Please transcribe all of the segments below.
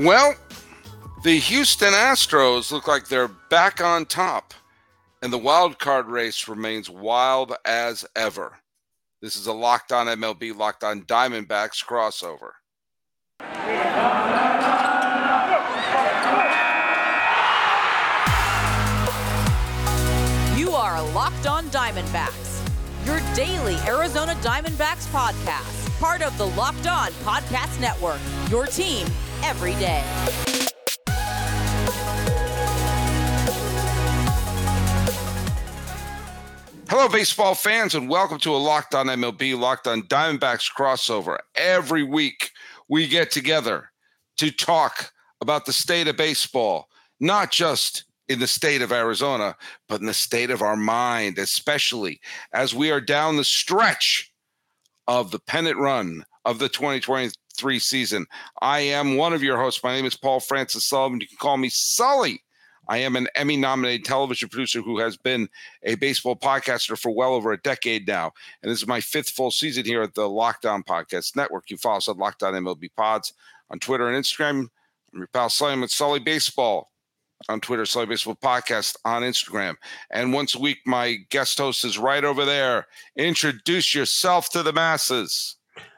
Well, the Houston Astros look like they're back on top, and the wild card race remains wild as ever. This is a Locked On MLB, Locked On Diamondbacks crossover. You are Locked On Diamondbacks, your daily Arizona Diamondbacks podcast, part of the Locked On Podcast Network, your team every day. Hello, baseball fans, and welcome to a Locked On MLB, Locked On Diamondbacks crossover. Every week, we get together to talk about the state of baseball, not just in the state of Arizona, but in the state of our mind, especially as we are down the stretch of the pennant run of the 2023 season. I am one of your hosts. My name is Paul Francis Sullivan. You can call me Sully. I am an Emmy nominated television producer who has been a baseball podcaster for well over a decade now. And this is my fifth full season here at the Locked On Podcast Network. You follow us at Locked On MLB Pods on Twitter and Instagram. I'm your pal Sully with Sully Baseball on Twitter, Sully Baseball Podcast on Instagram. And once a week, my guest host is right over there. Introduce yourself to the masses.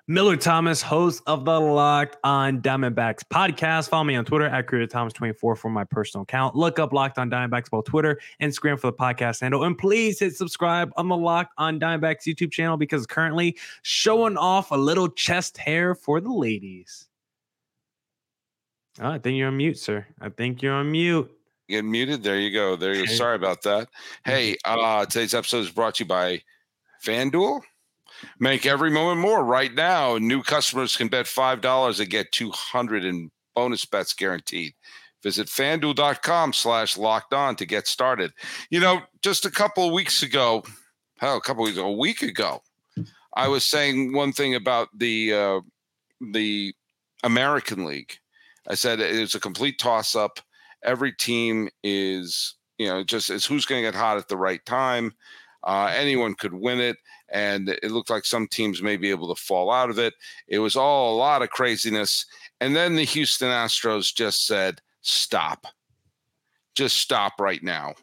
Millard Thomas, host of the Locked On Diamondbacks podcast. Follow me on Twitter at Creator Thomas24 for my personal account. Look up Locked On Diamondbacks both Twitter, Instagram for the podcast handle. And please hit subscribe on the Locked On Diamondbacks YouTube channel because currently showing off a little chest hair for the ladies. Oh, I think you're on mute, sir. I think you're on mute. Get muted. There you go. There you go. Sorry about that. Hey, uh, today's episode is brought to you by FanDuel. Make every moment more right now. New customers can bet $5 and get 200 in bonus bets guaranteed. Visit fanduel.com slash locked on to get started. You know, just a couple of weeks ago, hell, a couple weeks ago, a week ago, I was saying one thing about the uh, the American League. I said it was a complete toss up. Every team is, you know, just is who's going to get hot at the right time. Uh, anyone could win it and it looked like some teams may be able to fall out of it. It was all a lot of craziness. And then the Houston Astros just said, stop. Just stop right now.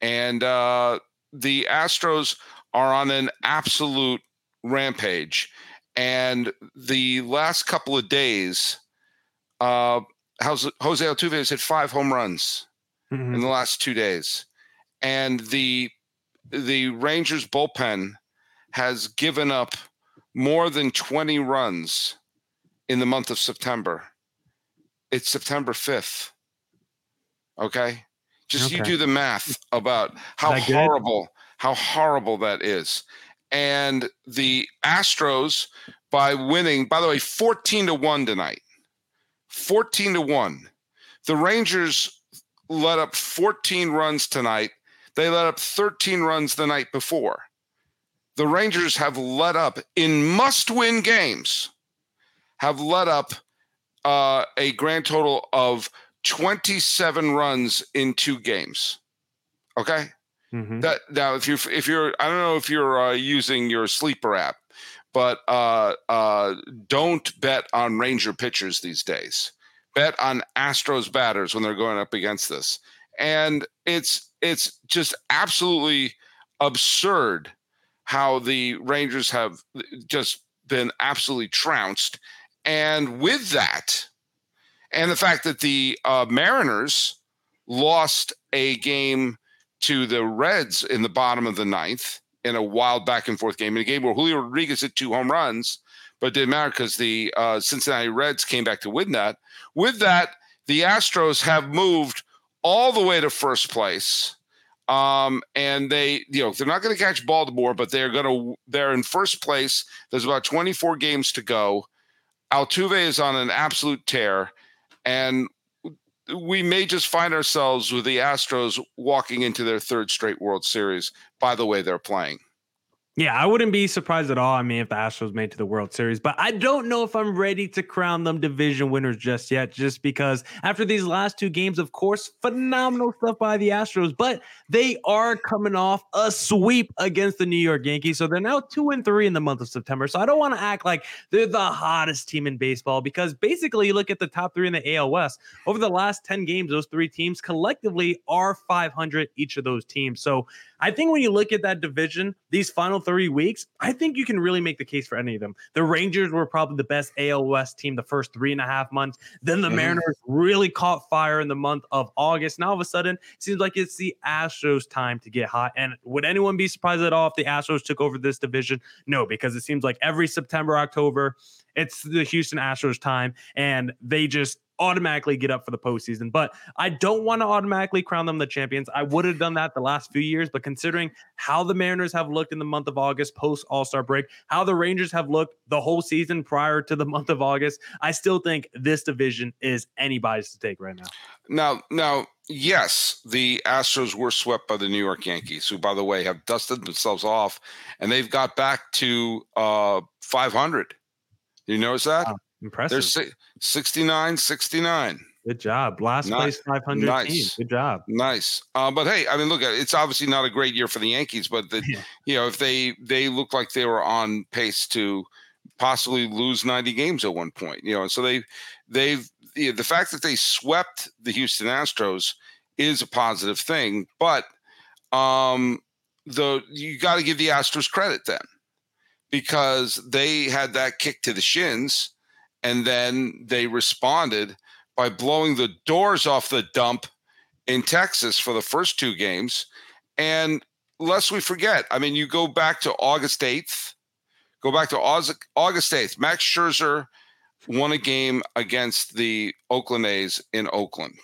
And uh, the Astros are on an absolute rampage. And the last couple of days, uh, Jose Altuve has hit five home runs mm-hmm. in the last two days. And the the Rangers bullpen has given up more than 20 runs in the month of September. It's September 5th. Okay? Just okay. you do the math about how horrible how horrible that is. And the Astros by winning, by the way, 14 to 1 tonight. 14 to 1. The Rangers let up 14 runs tonight. They let up 13 runs the night before the Rangers have let up in must win games, have let up uh, a grand total of 27 runs in two games. Okay. Mm-hmm. That now, if you if you're, I don't know if you're uh, using your sleeper app, but uh, uh, don't bet on Ranger pitchers these days. Bet on Astros batters when they're going up against this, and it's it's just absolutely absurd how the Rangers have just been absolutely trounced. And with that, and the fact that the uh, Mariners lost a game to the Reds in the bottom of the ninth in a wild back and forth game, in a game where Julio Rodriguez hit two home runs, but it didn't matter because the uh, Cincinnati Reds came back to win that. With that, the Astros have moved all the way to first place um, and they, you know, they're not going to catch Baltimore, but they're going to, they're in first place. There's about 24 games to go. Altuve is on an absolute tear. And we may just find ourselves with the Astros walking into their third straight World Series by the way they're playing. Yeah, I wouldn't be surprised at all. I mean, if the Astros made to the World Series, but I don't know if I'm ready to crown them division winners just yet, just because after these last two games, of course, phenomenal stuff by the Astros, but they are coming off a sweep against the New York Yankees. So they're now two and three in the month of September. So I don't want to act like they're the hottest team in baseball because basically you look at the top three in the AL West over the last 10 games, those three teams collectively are 500 each of those teams. So I think when you look at that division, these final three weeks, I think you can really make the case for any of them. The Rangers were probably the best AL West team the first three and a half months. Then the mm-hmm. Mariners really caught fire in the month of August. Now, all of a sudden, it seems like it's the Astros' time to get hot. And would anyone be surprised at all if the Astros took over this division? No, because it seems like every September, October, it's the Houston Astros time, and they just automatically get up for the postseason. But I don't want to automatically crown them the champions. I would have done that the last few years, but considering how the Mariners have looked in the month of August post All Star break, how the Rangers have looked the whole season prior to the month of August, I still think this division is anybody's to take right now. Now, now, yes, the Astros were swept by the New York Yankees, who, by the way, have dusted themselves off, and they've got back to uh, 500. You notice that? Wow. Impressive. They're 69 69. Good job. Last nice. place 500 nice. team. Good job. Nice. Uh, but hey, I mean, look, at it. it's obviously not a great year for the Yankees, but the, yeah. you know, if they they look like they were on pace to possibly lose 90 games at one point, you know, and so they they've you know, the fact that they swept the Houston Astros is a positive thing, but um the you got to give the Astros credit then because they had that kick to the shins and then they responded by blowing the doors off the dump in Texas for the first two games. And lest we forget, I mean, you go back to August 8th, go back to August 8th. Max Scherzer won a game against the Oakland A's in Oakland.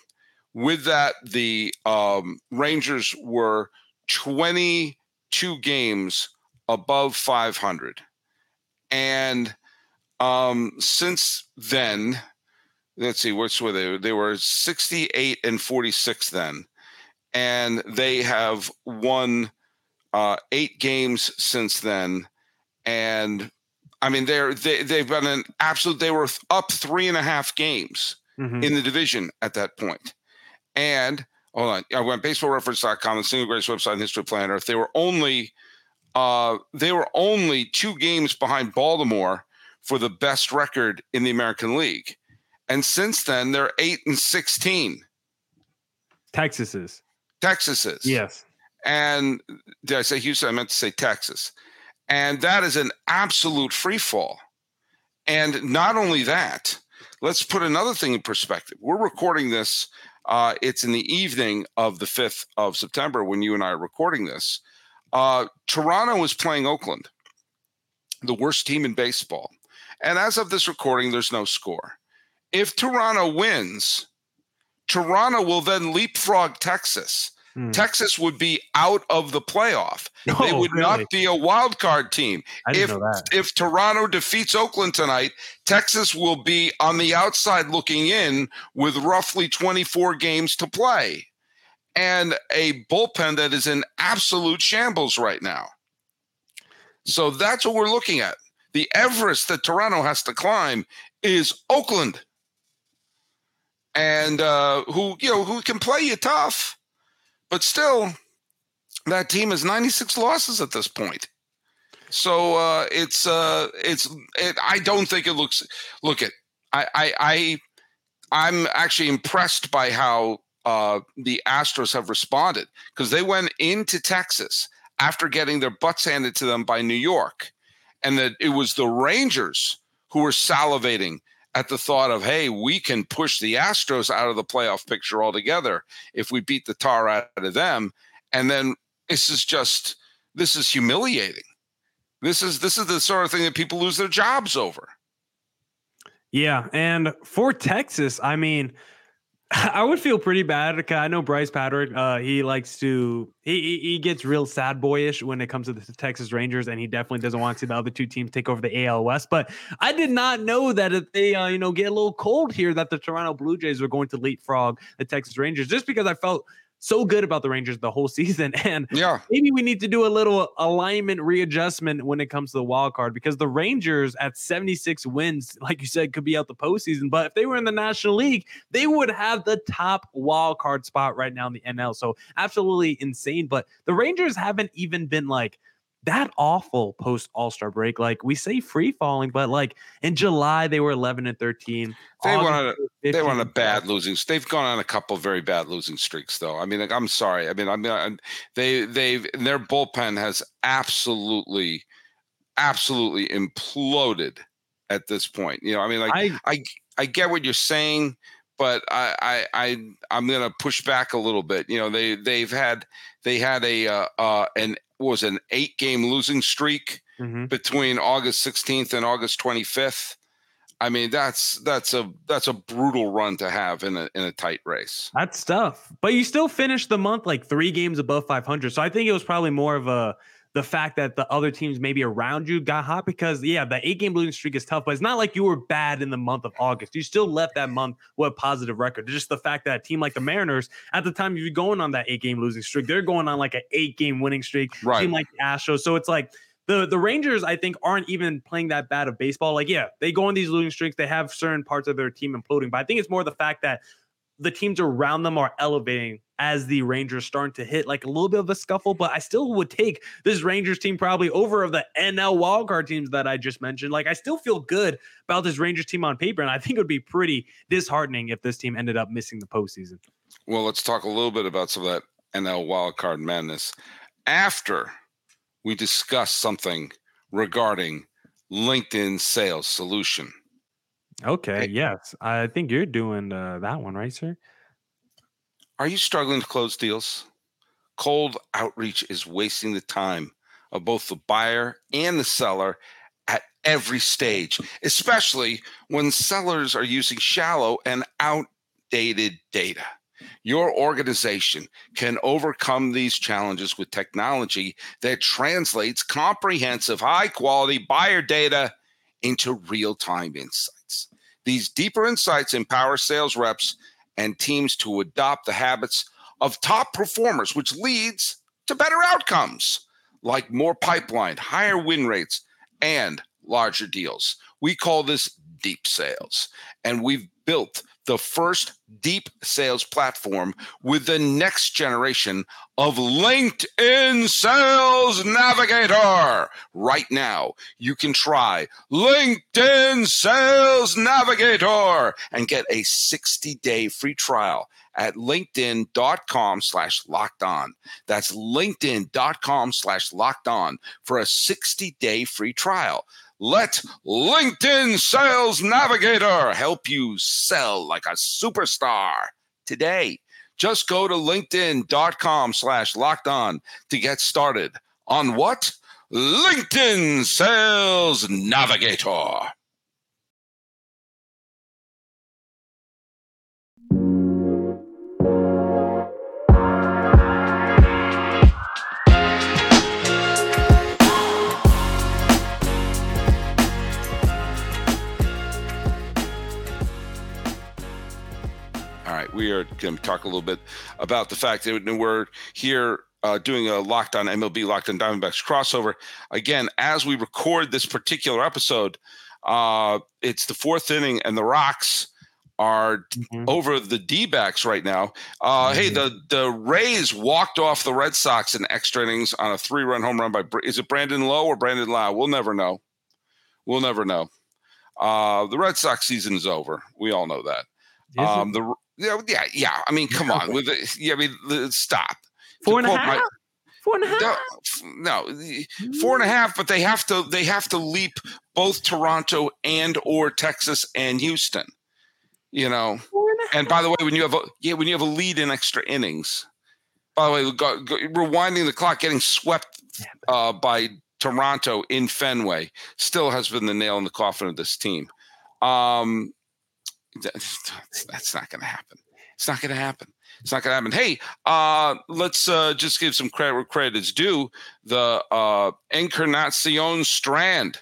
With that, the um, Rangers were 22 games above 500. And um, since then, let's see, what's were they? They were 68 and 46 then, and they have won uh, eight games since then. And I mean, they're they, they've been an absolute. They were up three and a half games mm-hmm. in the division at that point. And hold on, I went baseballreference.com, the single greatest website in history planet Earth. They were only uh, they were only two games behind Baltimore for the best record in the American League. And since then, they're 8 and 16. Texas is. Texas is. Yes. And did I say Houston? I meant to say Texas. And that is an absolute free fall. And not only that, let's put another thing in perspective. We're recording this. Uh, it's in the evening of the 5th of September when you and I are recording this. Uh, Toronto is playing Oakland, the worst team in baseball. And as of this recording, there's no score. If Toronto wins, Toronto will then leapfrog Texas. Hmm. Texas would be out of the playoff. Oh, they would really? not be a wild card team. if if Toronto defeats Oakland tonight, Texas will be on the outside looking in with roughly 24 games to play and a bullpen that is in absolute shambles right now. So that's what we're looking at the Everest that Toronto has to climb is Oakland, and uh, who you know who can play you tough, but still, that team has 96 losses at this point. So uh, it's uh, it's it, I don't think it looks. Look at I I, I I'm actually impressed by how uh, the Astros have responded because they went into Texas after getting their butts handed to them by New York and that it was the Rangers who were salivating at the thought of, hey, we can push the Astros out of the playoff picture altogether if we beat the tar out of them. And then this is just this is humiliating. This is this is the sort of thing that people lose their jobs over. Yeah, and for Texas, I mean, I would feel pretty bad. because I know Bryce Patrick. Uh, he likes to he he gets real sad boyish when it comes to the Texas Rangers, and he definitely doesn't want to see the other two teams take over the AL West. But I did not know that if they uh, you know get a little cold here, that the Toronto Blue Jays were going to leapfrog the Texas Rangers, just because I felt so good about the Rangers the whole season. And yeah, maybe we need to do a little alignment readjustment when it comes to the wild card because the Rangers at 76 wins, like you said, could be out the postseason. But if they were in the National League, they would have the top wild card spot right now in the NL. So absolutely insane. But the Rangers haven't even been like that awful post All Star break. Like we say free falling, but like in July they were 11 and 13. They went on a, they on a bad losing. They've gone on a couple very bad losing streaks, though. I mean, like, I'm sorry. I mean, I mean, they they've their bullpen has absolutely, absolutely imploded at this point. You know, I mean, like I I, I get what you're saying, but I I, I I'm gonna push back a little bit. You know, they they've had they had a uh, uh an was an eight game losing streak mm-hmm. between August 16th and August 25th. I mean, that's that's a that's a brutal run to have in a in a tight race. That's tough. But you still finished the month like three games above 500. So I think it was probably more of a the fact that the other teams maybe around you got hot because yeah, the eight game losing streak is tough, but it's not like you were bad in the month of August. You still left that month with a positive record. It's just the fact that a team like the Mariners, at the time you're going on that eight game losing streak, they're going on like an eight game winning streak. Right. Team like the Astros. So it's like the the Rangers, I think, aren't even playing that bad of baseball. Like, yeah, they go on these losing streaks. They have certain parts of their team imploding, but I think it's more the fact that the teams around them are elevating as the Rangers starting to hit like a little bit of a scuffle, but I still would take this Rangers team probably over of the NL wildcard teams that I just mentioned. Like I still feel good about this Rangers team on paper, and I think it would be pretty disheartening if this team ended up missing the postseason. Well, let's talk a little bit about some of that NL wildcard madness after we discuss something regarding LinkedIn sales solution. Okay. Yes, I think you're doing uh, that one, right, sir? Are you struggling to close deals? Cold outreach is wasting the time of both the buyer and the seller at every stage, especially when sellers are using shallow and outdated data. Your organization can overcome these challenges with technology that translates comprehensive, high quality buyer data into real time insights. These deeper insights empower sales reps and teams to adopt the habits of top performers, which leads to better outcomes like more pipeline, higher win rates, and larger deals. We call this deep sales. And we've built the first deep sales platform with the next generation of LinkedIn Sales Navigator. Right now, you can try LinkedIn Sales Navigator and get a 60 day free trial at linkedin.com slash locked on. That's linkedin.com slash locked on for a 60 day free trial. Let LinkedIn Sales Navigator help you sell like a superstar today. Just go to linkedin.com slash locked on to get started on what? LinkedIn Sales Navigator. We are going to talk a little bit about the fact that we're here uh, doing a Locked On MLB Locked On Diamondbacks crossover. Again, as we record this particular episode, uh, it's the fourth inning, and the Rocks are mm-hmm. over the D backs right now. Uh, mm-hmm. Hey, the the Rays walked off the Red Sox in extra innings on a three run home run by is it Brandon Lowe or Brandon Lowe? We'll never know. We'll never know. Uh, the Red Sox season is over. We all know that. Um, the yeah, yeah, yeah. I mean, come on. With the, yeah, I mean, stop. Four and a half. My, four and a half. No, no, four and a half. But they have to. They have to leap both Toronto and or Texas and Houston. You know. And, and by the way, when you have a yeah, when you have a lead in extra innings. By the way, go, go, rewinding the clock, getting swept uh, by Toronto in Fenway still has been the nail in the coffin of this team. Um, that's not going to happen. It's not going to happen. It's not going to happen. Hey, uh, let's uh, just give some credit where credit is due. The uh, Encarnacion Strand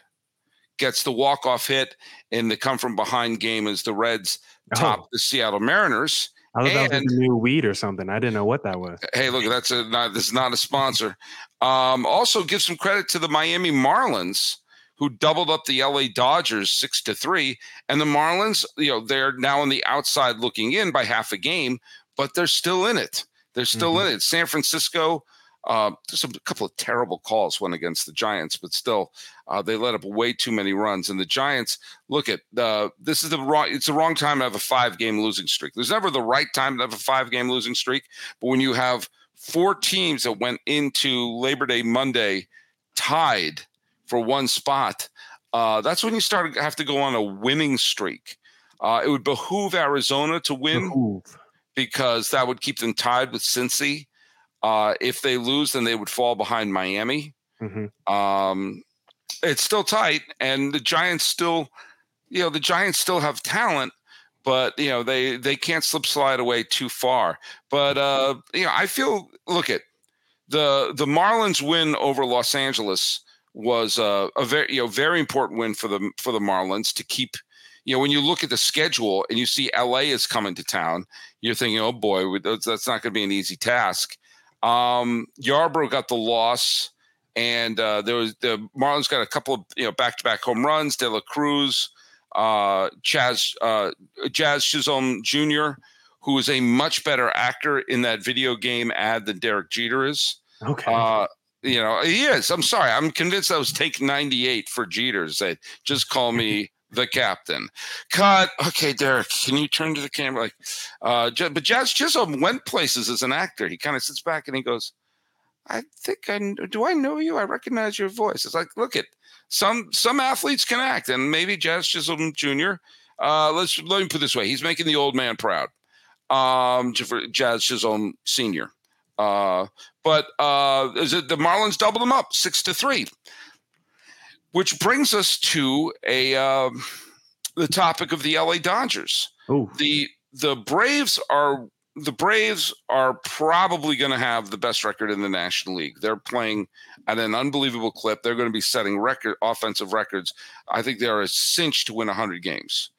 gets the walk-off hit in the come from behind game as the Reds oh. top the Seattle Mariners I thought and, that was a new weed or something. I didn't know what that was. Hey, look, that's a not this is not a sponsor. Um, also, give some credit to the Miami Marlins who doubled up the LA Dodgers six to three. And the Marlins, you know, they're now on the outside looking in by half a game, but they're still in it. They're still mm-hmm. in it. San Francisco, uh, there's a couple of terrible calls one against the Giants, but still, uh, they let up way too many runs. And the Giants, look at uh, this is the wrong. It's the wrong time to have a five game losing streak. There's never the right time to have a five game losing streak, but when you have four teams that went into Labor Day Monday tied for one spot, uh, that's when you start to have to go on a winning streak. Uh, it would behoove Arizona to win behoove. because that would keep them tied with Cincy. Uh, if they lose, then they would fall behind Miami. Mm-hmm. Um, it's still tight, and the Giants still, you know, the Giants still have talent, but you know they they can't slip slide away too far. But uh, you know, I feel look at the the Marlins win over Los Angeles was a, a very you know very important win for the for the Marlins to keep. You know, when you look at the schedule and you see LA is coming to town, you're thinking, oh boy, that's not going to be an easy task. Um, Yarbrough got the loss, and uh, there was the Marlins got a couple of you know back to back home runs. De La Cruz, uh, Chaz uh, Jazz Chisholm Jr., who is a much better actor in that video game ad than Derek Jeter is. Okay. Uh, you know, he is. I'm sorry. I'm convinced I was take 98 for Jeter. Say, just call me the captain. Cut. Okay, Derek, can you turn to the camera? Like, uh, but Jazz Chisholm went places as an actor. He kind of sits back and he goes, I think I do. I know you. I recognize your voice. It's like, look at some some athletes can act, and maybe Jazz Chisholm Jr. Uh, let's let me put this way: he's making the old man proud. Um, Jazz Chisholm Senior. Uh, but uh, is it the Marlins doubled them up six to three, which brings us to a uh, the topic of the LA Dodgers. Ooh. The the Braves are the Braves are probably going to have the best record in the National League. They're playing at an unbelievable clip. They're going to be setting record offensive records. I think they are a cinch to win 100 games.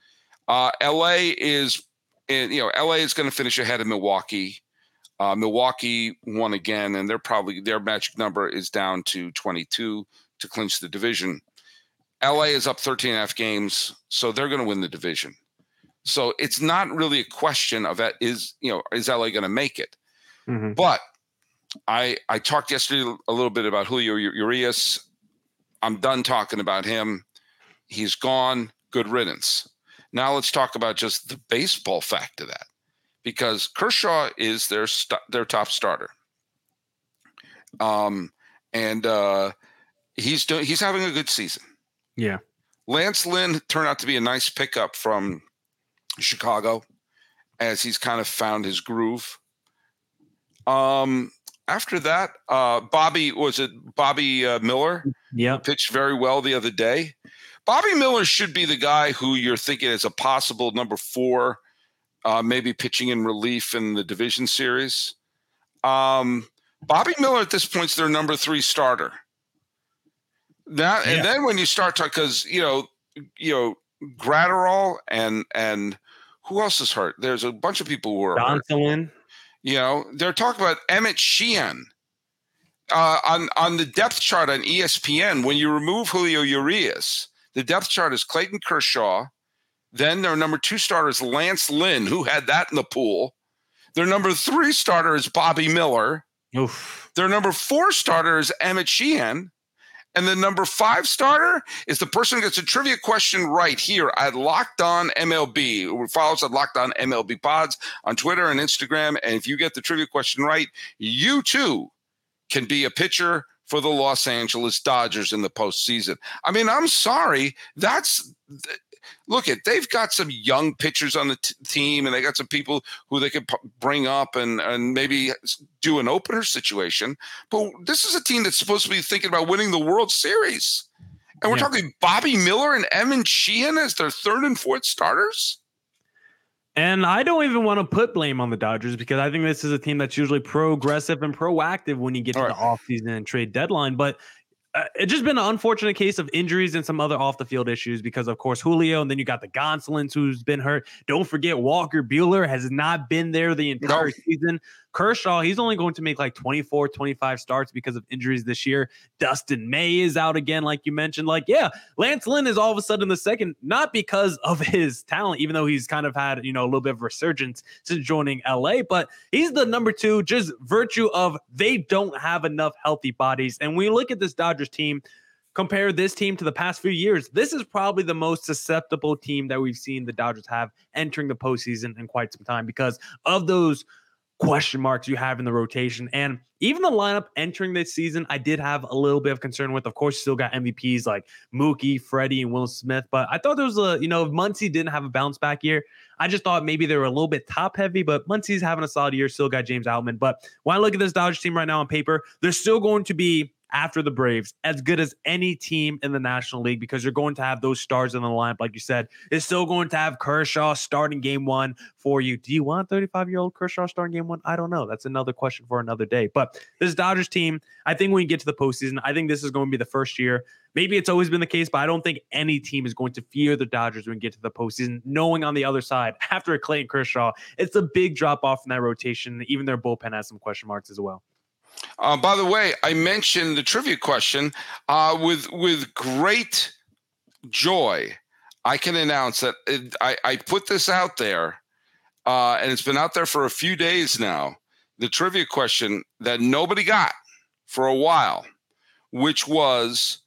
Uh, LA is, you know, LA is going to finish ahead of Milwaukee. Uh, Milwaukee won again, and they're probably their magic number is down to 22 to clinch the division. LA is up 13 and a half games, so they're going to win the division. So it's not really a question of that is you know is LA going to make it? Mm-hmm. But I I talked yesterday a little bit about Julio Urias. I'm done talking about him. He's gone. Good riddance. Now let's talk about just the baseball fact of that because Kershaw is their st- their top starter. Um, and uh, he's doing he's having a good season. Yeah. Lance Lynn turned out to be a nice pickup from Chicago, as he's kind of found his groove. Um, after that, uh, Bobby was it Bobby uh, Miller? Yeah, pitched very well the other day. Bobby Miller should be the guy who you're thinking is a possible number four uh, maybe pitching in relief in the division series. Um, Bobby Miller at this point is their number three starter. That yeah. and then when you start talking, because you know, you know, Graterol and and who else is hurt? There's a bunch of people who are hurt. You know, they're talking about Emmett Sheehan. Uh, on on the depth chart on ESPN, when you remove Julio Urias, the depth chart is Clayton Kershaw, then their number two starter is Lance Lynn, who had that in the pool. Their number three starter is Bobby Miller. Oof. Their number four starter is Emmett Sheehan. And the number five starter is the person who gets a trivia question right here at Locked On MLB, who follows at Locked On MLB Pods on Twitter and Instagram. And if you get the trivia question right, you too can be a pitcher for the Los Angeles Dodgers in the postseason. I mean, I'm sorry. That's look at they've got some young pitchers on the t- team and they got some people who they could p- bring up and and maybe do an opener situation but this is a team that's supposed to be thinking about winning the world series and we're yeah. talking bobby miller and emmett sheehan as their third and fourth starters and I don't even want to put blame on the Dodgers because I think this is a team that's usually progressive and proactive when you get to right. the offseason and trade deadline. But uh, it's just been an unfortunate case of injuries and some other off the field issues because, of course, Julio, and then you got the Gonsolins who's been hurt. Don't forget Walker Buehler has not been there the entire no. season. Kershaw, he's only going to make like 24, 25 starts because of injuries this year. Dustin May is out again, like you mentioned. Like, yeah, Lance Lynn is all of a sudden the second, not because of his talent, even though he's kind of had, you know, a little bit of resurgence since joining LA, but he's the number two, just virtue of they don't have enough healthy bodies. And we look at this Dodgers team, compare this team to the past few years, this is probably the most susceptible team that we've seen the Dodgers have entering the postseason in quite some time because of those question marks you have in the rotation. And even the lineup entering this season, I did have a little bit of concern with. Of course, you still got MVPs like Mookie, Freddie, and Will Smith. But I thought there was a, you know, if Muncy didn't have a bounce back year, I just thought maybe they were a little bit top heavy, but Muncy's having a solid year. Still got James Outman. But when I look at this Dodgers team right now on paper, they're still going to be after the Braves as good as any team in the National League because you're going to have those stars in the lineup, like you said. Is still going to have Kershaw starting game one for you. Do you want 35 year old Kershaw starting game one? I don't know. That's another question for another day. But this Dodgers team, I think when you get to the postseason, I think this is going to be the first year. Maybe it's always been the case, but I don't think any team is going to fear the Dodgers when you get to the postseason, knowing on the other side, after Clayton Kershaw, it's a big drop off in that rotation. Even their bullpen has some question marks as well. Uh, by the way, I mentioned the trivia question uh, with with great joy. I can announce that it, I, I, put this out there, uh, and it's been out there for a few days now. The trivia question that nobody got for a while, which was,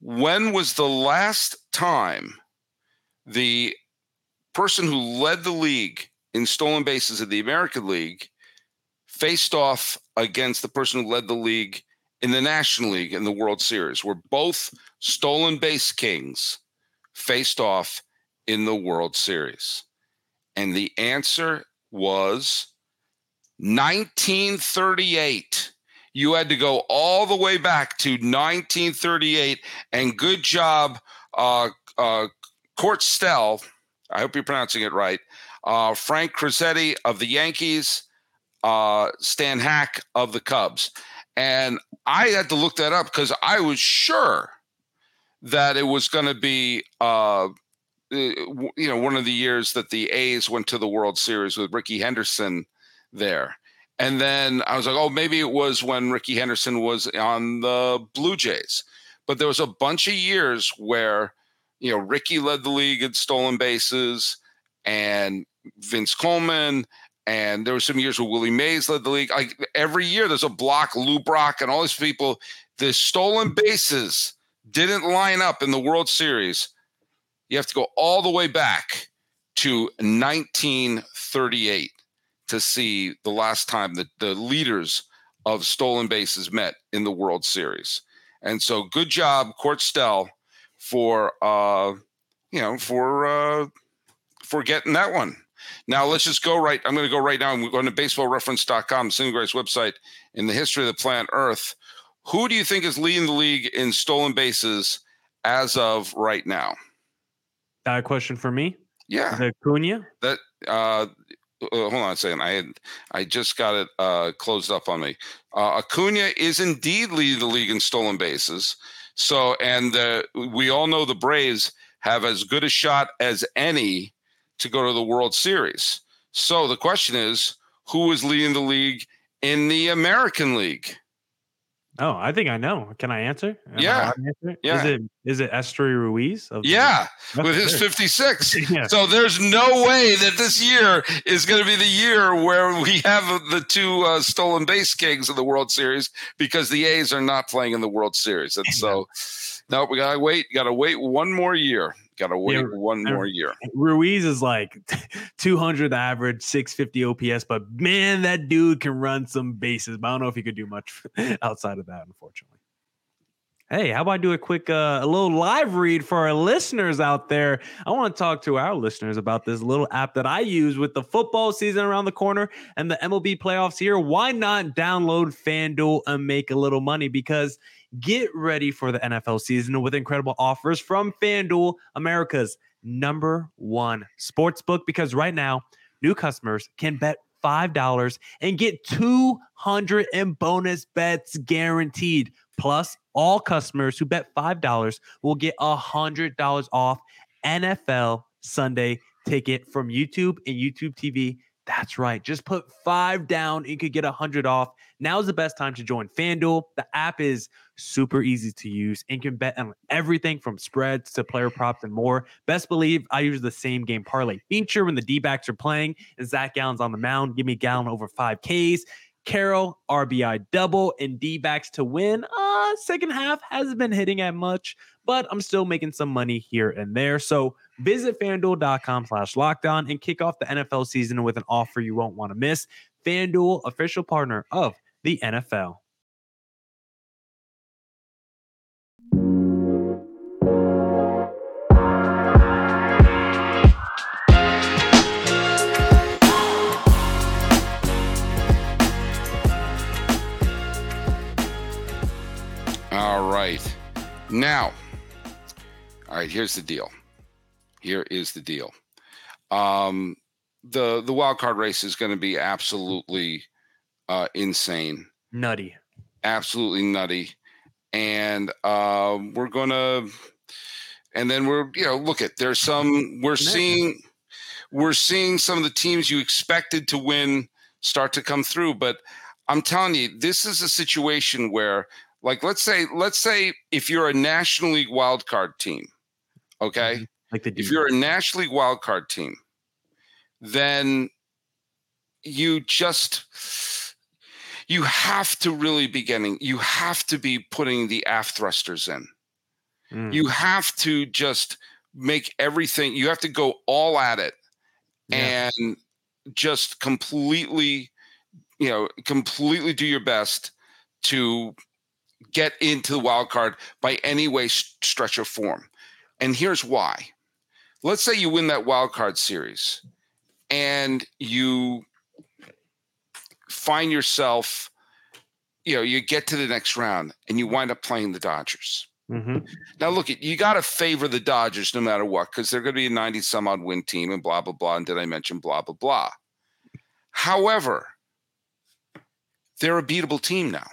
when was the last time the person who led the league in stolen bases in the American League faced off against the person who led the league in the National League in the World Series, where both stolen base kings faced off in the World Series. And the answer was 1938. You had to go all the way back to 1938. And good job, uh, uh, Court Stell. I hope you're pronouncing it right. Uh, Frank Crosetti of the Yankees uh, Stan Hack of the Cubs. And I had to look that up because I was sure that it was going to be, uh, eh, you know, one of the years that the A's went to the World Series with Rickey Henderson there. And then I was like, oh, maybe it was when Rickey Henderson was on the Blue Jays. But there was a bunch of years where, you know, Rickey led the league in stolen bases and Vince Coleman and there were some years where Willie Mays led the league. Like every year, there's a block, Lou Brock, and all these people. The stolen bases didn't line up in the World Series. You have to go all the way back to 1938 to see the last time that the leaders of stolen bases met in the World Series. And so, good job, Court Stell, for uh, you know for uh, for getting that one. Now let's just go right. I'm going to go right now. I'm going to baseballreference.com, single greatest website in the history of the planet Earth. Who do you think is leading the league in stolen bases as of right now? Uh, question for me. Yeah, the Acuna. That uh, uh, hold on a second. I had I just got it uh, closed up on me. Uh, Acuna is indeed leading the league in stolen bases. So, and uh, we all know the Braves have as good a shot as any to go to the World Series. So the question is, who is leading the league in the American League? Oh, I think I know. Can I answer? Am yeah. Answer? Yeah. Is it is it Esteury Ruiz? yeah, the, with his 56. yeah. So there's no way that this year is going to be the year where we have the two uh, stolen base kings of the World Series because the A's are not playing in the World Series. And so, no, we got to wait. Got to wait one more year. Got to wait yeah, one more year. Ruiz is like 200 average, 650 OPS, but man, that dude can run some bases. But I don't know if he could do much outside of that, unfortunately. Hey, how about I do a quick, uh, a little live read for our listeners out there? I want to talk to our listeners about this little app that I use with the football season around the corner and the MLB playoffs here. Why not download FanDuel and make a little money? Because Get ready for the NFL season with incredible offers from FanDuel, America's number one sports book. Because right now, new customers can bet $5 and get 200 in bonus bets guaranteed. Plus, all customers who bet $5 will get $100 off NFL Sunday ticket from YouTube and YouTube TV. That's right. Just put five down. And you could get a hundred off. Now is the best time to join FanDuel. The app is super easy to use and can bet on everything from spreads to player props and more. Best believe I use the same game parlay feature when the D backs are playing and Zach Gallen's on the mound. Give me Gallen over five Ks. Carroll, RBI double, and D backs to win. Uh, second half hasn't been hitting at much, but I'm still making some money here and there. So visit fanduel.com slash locked on and kick off the NFL season with an offer you won't want to miss. FanDuel, official partner of the NFL. All right. Now, all right, here's the deal. Here is the deal. Um, the the wild card race is going to be absolutely uh, insane, Nutty. absolutely nutty, and uh, we're gonna, and then we're you know look at there's some we're seeing we're seeing some of the teams you expected to win start to come through, but I'm telling you, this is a situation where like let's say let's say if you're a National League wild card team, okay Mhm. Like the if you're a National League wild card team, then you just you have to really be getting you have to be putting the aft thrusters in. Mm. You have to just make everything you have to go all at it Yeah. and just completely you know completely do your best to get into the wild card by any way stretch or form and here's why let's say you win that wild card series and you find yourself you know you get to the next round and you wind up playing the dodgers Mhm. now, look, you got to favor the Dodgers no matter what, because they're going to be a 90 some odd win team and blah, blah, blah. And did I mention blah, blah, blah? However, they're a beatable team now.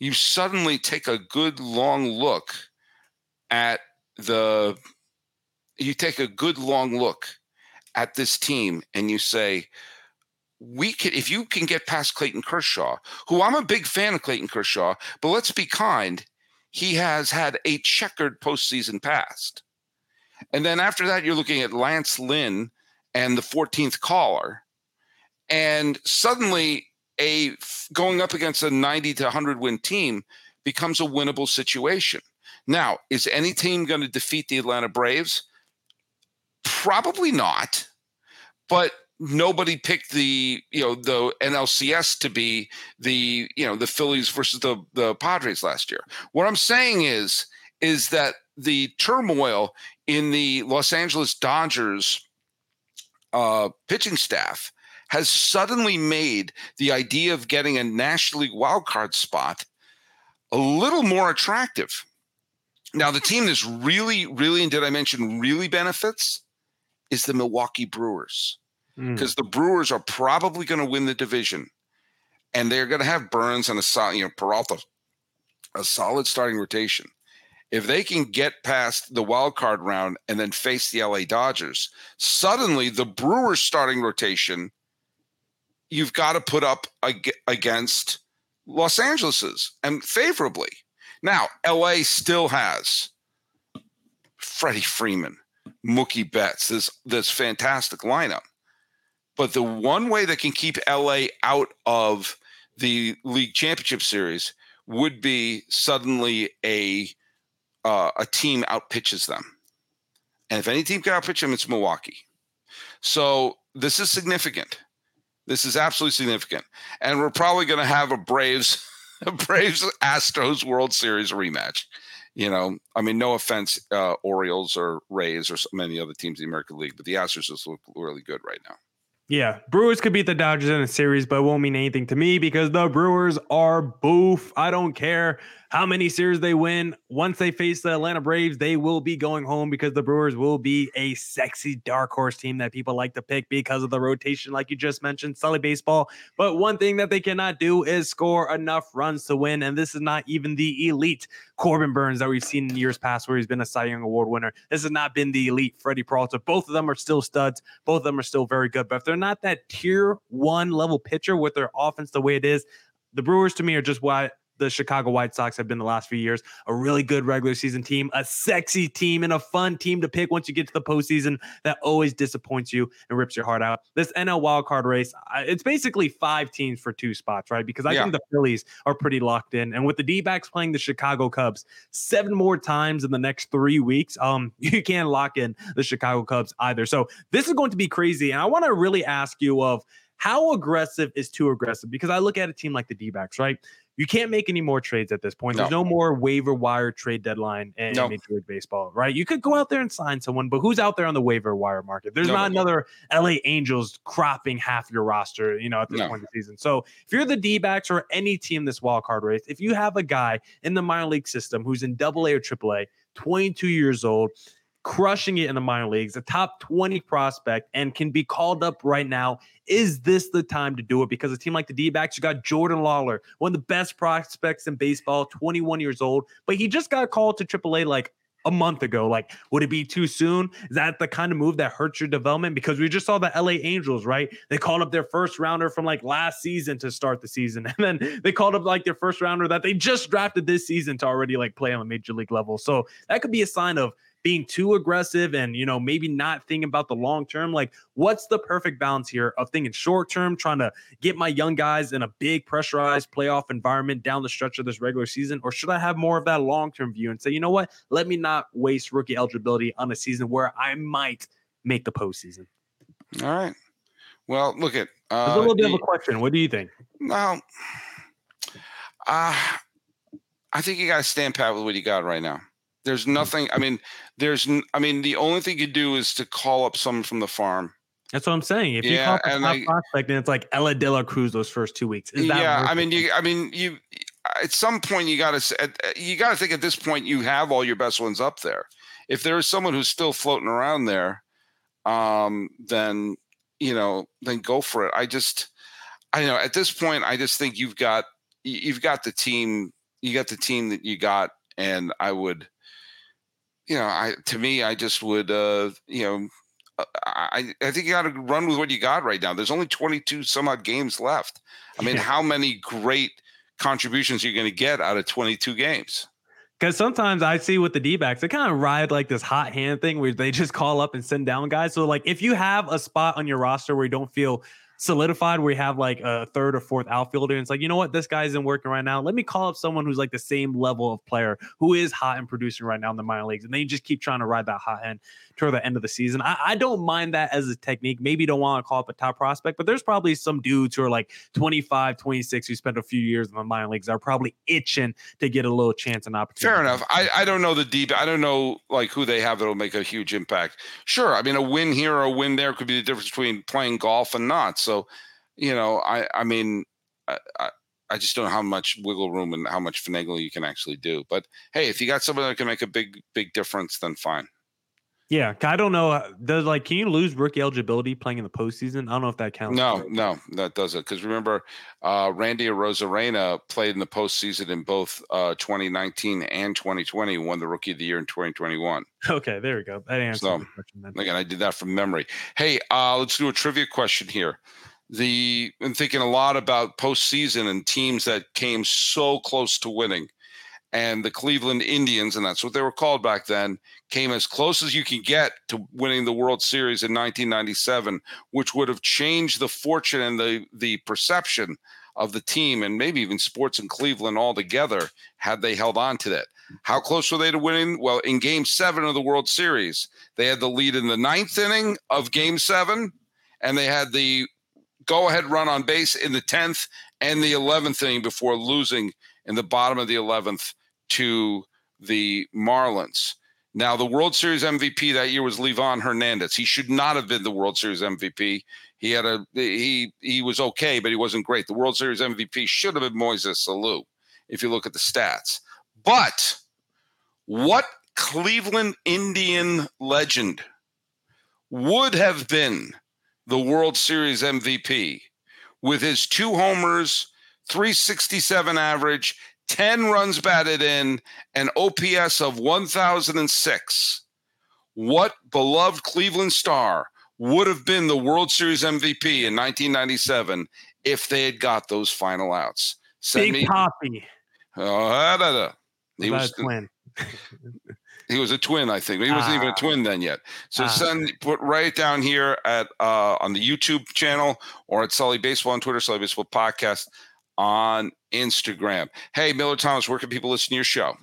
You suddenly take a good long look at the, you take a good long look at this team and you say, we could, if you can get past Clayton Kershaw, who I'm a big fan of Clayton Kershaw, but let's be kind he has had a checkered postseason past. And then after that, you're looking at Lance Lynn and the 14th caller. And suddenly, a going up against a 90 to 100 win team becomes a winnable situation. Now, is any team going to defeat the Atlanta Braves? Probably not. But nobody picked the you know the NLCS to be the you know the Phillies versus the the Padres last year. What I'm saying is is that the turmoil in the Los Angeles Dodgers uh, pitching staff has suddenly made the idea of getting a National League wildcard spot a little more attractive. Now, the team that's really, really, and did I mention really benefits is the Milwaukee Brewers Mm. because the Brewers are probably going to win the division, and they're going to have Burnes and a solid, you know, Peralta, a solid starting rotation. If they can get past the wild card round and then face the LA Dodgers, suddenly the Brewers starting rotation, you've got to put up ag- against Los Angeles's and favorably. Now, LA still has Freddie Freeman, Mookie Betts, this this fantastic lineup. But the one way that can keep LA out of the league championship series would be suddenly a uh, a team outpitches them. And if any team can outpitch them, it's Milwaukee. So this is significant. This is absolutely significant. And we're probably going to have a Braves a Braves Astros World Series rematch. You know, I mean, no offense, uh, Orioles or Rays or so many other teams in the American League, but the Astros just look really good right now. Yeah, Brewers could beat the Dodgers in a series, but it won't mean anything to me because the Brewers are boof. I don't care how many series they win. Once they face the Atlanta Braves, they will be going home because the Brewers will be a sexy dark horse team that people like to pick because of the rotation, like you just mentioned, Sully baseball. But one thing that they cannot do is score enough runs to win. And this is not even the elite Corbin Burnes that we've seen in years past, where he's been a Cy Young Award winner. This has not been the elite Freddie Peralta. Both of them are still studs. Both of them are still very good. But if they're not that tier one level pitcher with their offense the way it is, the Brewers to me are just why the Chicago White Sox have been the last few years. A really good regular season team, a sexy team, and a fun team to pick once you get to the postseason that always disappoints you and rips your heart out. This NL wildcard race, it's basically five teams for two spots, right? Because I yeah. think the Phillies are pretty locked in. And with the D backs playing the Chicago Cubs seven more times in the next three weeks, um, you can't lock in the Chicago Cubs either. So this is going to be crazy. And I want to really ask you of how aggressive is too aggressive? Because I look at a team like the D backs, right? you can't make any more trades at this point. There's no, no more waiver wire trade deadline in, no. Major League Baseball, right? You could go out there and sign someone, but who's out there on the waiver wire market? There's no, not another LA Angels cropping half your roster, you know, at this point in the season. So if you're the D backs or any team this wild card race, if you have a guy in the minor league system who's in double A or triple A, 22 years old, crushing it in the minor leagues, a top 20 prospect, and can be called up right now. Is this the time to do it? Because a team like the D backs, you got Jordan Lawlar, one of the best prospects in baseball, 21 years old, but he just got called to AAA like a month ago. Like, would it be too soon? Is that the kind of move that hurts your development? Because we just saw the LA Angels, right? They called up their first rounder from like last season to start the season. And then they called up like their first rounder that they just drafted this season to already like play on a major league level. So that could be a sign of being too aggressive and you know maybe not thinking about the long term like what's the perfect balance here of thinking short term trying to get my young guys in a big pressurized playoff environment down the stretch of this regular season? Or should i have more of that long term view and say you know what? Let me not waste rookie eligibility on a season where i might make the postseason. All right. Well look at uh, a little bit of a question. What do you think? Well uh i think you got to stand pat with what you got right now there's hmm. nothing. I mean, there's. I mean, the only thing you do is to call up someone from the farm. That's what I'm saying. If yeah, you call up a top I, prospect and it's like Elly De La Cruz those first two weeks, yeah. I mean, you. I mean, you. At some point, you got to. You got to think at this point you have all your best ones up there. If there is someone who's still floating around there, um, then you know, then go for it. I just, I know at this point, I just think you've got you've got the team. You got the team that you got, and I would you know, I to me, I just would, uh, you know, uh, I I think you got to run with what you got right now. There's only 22 some odd games left. I mean, how many great contributions are you going to get out of 22 games? Because sometimes I see with the D backs, they kind of ride like this hot hand thing where they just call up and send down guys. So, like, if you have a spot on your roster where you don't feel solidified where you have like a third or fourth outfielder. And it's like, you know what? This guy isn't working right now. Let me call up someone who's like the same level of player who is hot and producing right now in the minor leagues. And they just keep trying to ride that hot end toward the end of the season. I, I don't mind that as a technique. Maybe you don't want to call up a top prospect, but there's probably some dudes who are like 25, 26 who spent a few years in the minor leagues are probably itching to get a little chance and opportunity. Fair enough. I, I don't know the deep. I don't know like who they have that'll make a huge impact. Sure. I mean, a win here or a win there could be the difference between playing golf and not. So you know, I I mean, I, I just don't know how much wiggle room and how much finagling you can actually do. But hey, if you got someone that can make a big big difference, then fine. Yeah, I don't know. Uh, does like can you lose rookie eligibility playing in the postseason? I don't know if that counts. No, no, that doesn't. Because remember, uh, Randy Arozarena played in the postseason in both uh, 2019 and 2020. Won the Rookie of the Year in 2021. Okay, there we go. That answers so, the question. Then. Again, I did that from memory. Hey, uh, let's do a trivia question here the I'm thinking a lot about postseason and teams that came so close to winning. And the Cleveland Indians, and that's what they were called back then, came as close as you can get to winning the World Series in 1997, which would have changed the fortune and the the perception of the team and maybe even sports in Cleveland altogether had they held on to that. How close were they to winning? Well, in game seven of the World Series, they had the lead in the ninth inning of game seven, and they had the go ahead run on base in the 10th and the 11th inning before losing in the bottom of the 11th to the Marlins. Now, the World Series MVP that year was Livan Hernandez. He should not have been the World Series MVP. He had a he he was okay, but he wasn't great. The World Series MVP should have been Moises Alou, if you look at the stats. But what Cleveland Indian legend would have been the World Series MVP with his two homers, 367 average, 10 runs batted in, an OPS of 1006. What beloved Cleveland star would have been the World Series MVP in 1997 if they had got those final outs? Send Big me, Poppy. Oh, da, da. He was a twin. he was a twin, I think. He wasn't even a ah. twin then yet. So uh, send put right down here at uh, on the YouTube channel or at Sully Baseball on Twitter, Sully Baseball Podcast on Instagram. Hey, Millard Thomas, where can people listen to your show?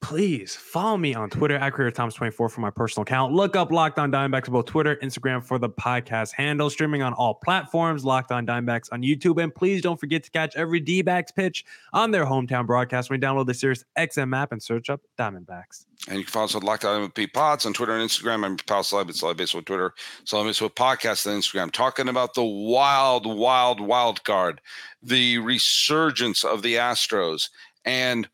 Please follow me on Twitter at Creator Thomas 24 for my personal account. Look up Locked On Diamondbacks on both Twitter, Instagram for the podcast handle, streaming on all platforms, Locked On Diamondbacks on YouTube. And please don't forget to catch every D backs pitch on their hometown broadcast when you download the Sirius XM app and search up Diamondbacks. And you can follow us at Locked On MLB Pods on Twitter and Instagram. I'm Pal Celeb, it's Celeb on Twitter, Celeb with Podcast on Instagram, talking about the wild, wild, wild card, the resurgence of the Astros. And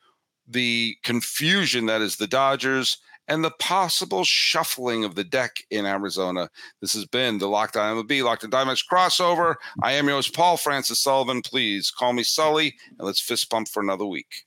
the confusion that is the Dodgers and the possible shuffling of the deck in Arizona. This has been the Locked On MLB, Locked On Diamondbacks crossover. I am your host, Paul Francis Sullivan. Please call me Sully, and let's fist pump for another week.